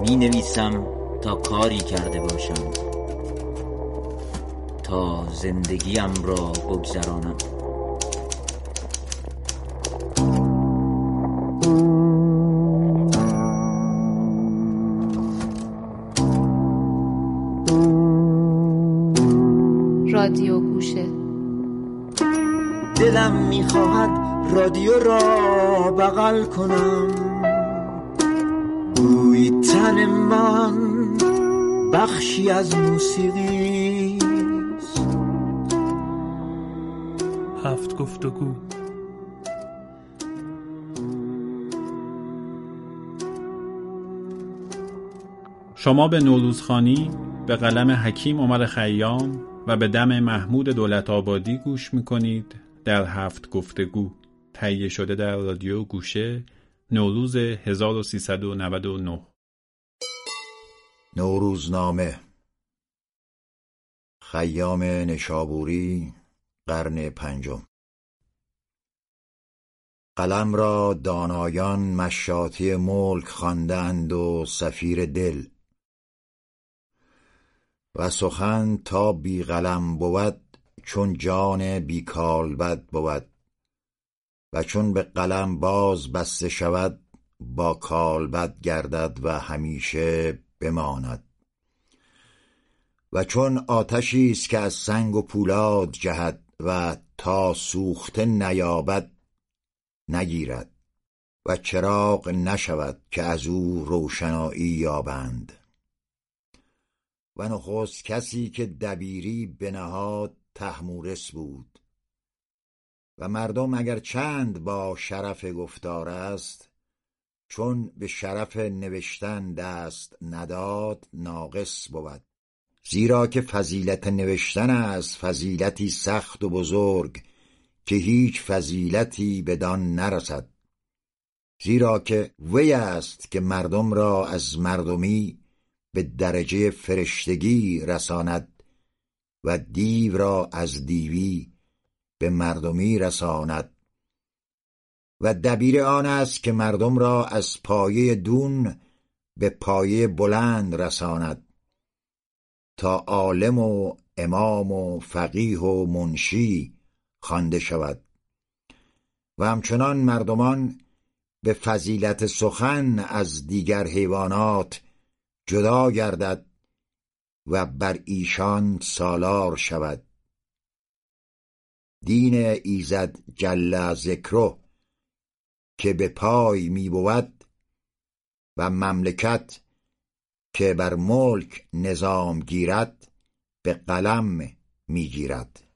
می نویسم تا کاری کرده باشم تا زندگیم را بگذرانم. رادیو گوشه دلم می‌خواهد رادیو را بغل کنم. گویی تن من بخشی از موسیقی هفت گفتگو. شما به نوروزخانی به قلم حکیم عمر خیام و به دم محمود دولت آبادی گوش می‌کنید. در هفت گفتگو. تهیه شده در رادیو گوشه نوروز 1399 نوروزنامه. خیام نشابوری قرن پنجم. قلم را دانایان مشاطی ملک خواندند و سفیر دل. و سخن تا بی قلم بود چون جان بی کالبد بود و چون به قلم باز بسته شود با کالبد گردد و همیشه بماند. و چون آتشی است که از سنگ و پولاد جهد و تا سوخته نیابد نگیرد و چراغ نشود که از او روشنایی یابند. و نخست کسی که دبیری بنهاد طهمورث بود. و مردم اگر چند با شرف گفتار است چون به شرف نوشتن دست نداد ناقص بود. زیرا که فضیلت نوشتن است فضیلتی سخت و بزرگ که هیچ فضیلتی بدان نرسد. زیرا که وی است که مردم را از مردمی به درجه فرشتگی رساند. و دیو را از دیوی به مردمی رساند. و دبیر آن است که مردم را از پایه دون به پایه بلند رساند تا عالم و امام و فقیه و منشی خوانده شود. و همچنان مردمان به فضیلت سخن از دیگر حیوانات جدا گردد و بر ایشان سالار شود. دین ایزد جل ذکره که به پای می بود و مملکت که بر ملک نظام گیرد به قلم می گیرد.